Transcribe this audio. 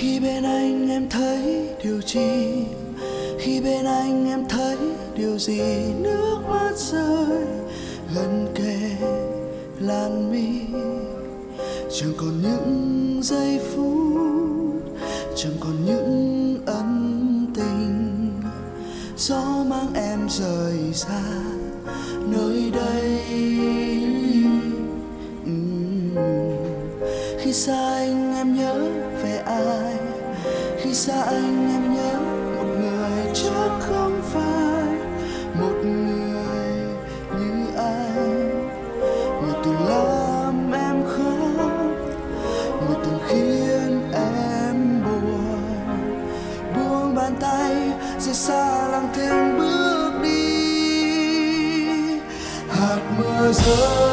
khi bên anh em thấy điều gì? Khi bên anh em thấy điều gì? Nước mắt rơi gần kề làn mi. Chẳng còn những giây phút, chẳng còn những ân tình. Gió mang em rời xa nơi đây. Khi xa anh em nhớ về ai? Khi xa anh em nhớ một người chắc không phải một người như anh. Người từng làm em khóc, người từng khiến em buồn. Buông bàn tay, rời xa lặng thinh bước đi. Hạt mưa rơi